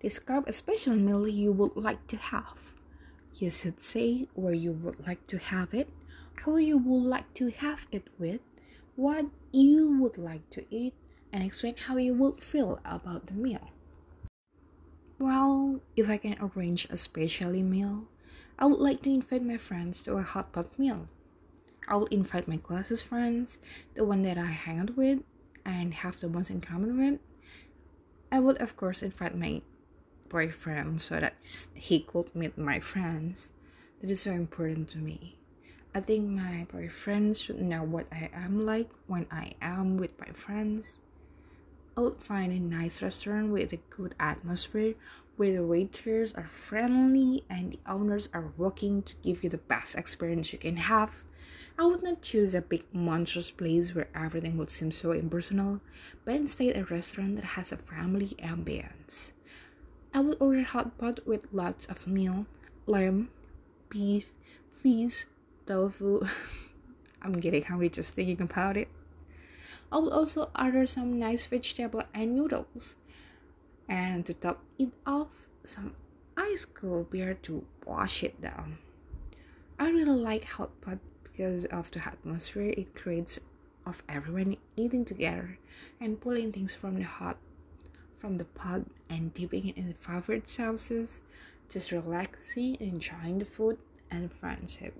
Describe a special meal you would like to have. You should say where you would like to have it, who you would like to have it with, what you would like to eat, and explain how you would feel about the meal. Well, if I can arrange a special meal, I would like to invite my friends to a hot pot meal. I will invite my closest friends, the one that I hang out with and have the ones in common with. I would of course invite my boyfriend so that he could meet my friends. That is so important to me. I think my boyfriend should know what I am like when I am with my friends. I'll find a nice restaurant with a good atmosphere where the waiters are friendly and the owners are working to give you the best experience you can have. I would not choose a big monstrous place where everything would seem so impersonal, but instead a restaurant that has a family ambience. I would order hot pot with lots of meal, lamb, beef, fish, tofu. I'm getting hungry just thinking about it. I would also order some nice vegetable and noodles. And to top it off, some ice cold beer to wash it down. I really like hot pot because of the atmosphere it creates of everyone eating together and pulling things from the hot from the pot and dipping it in the favorite sauces, just relaxing, enjoying the food and friendship.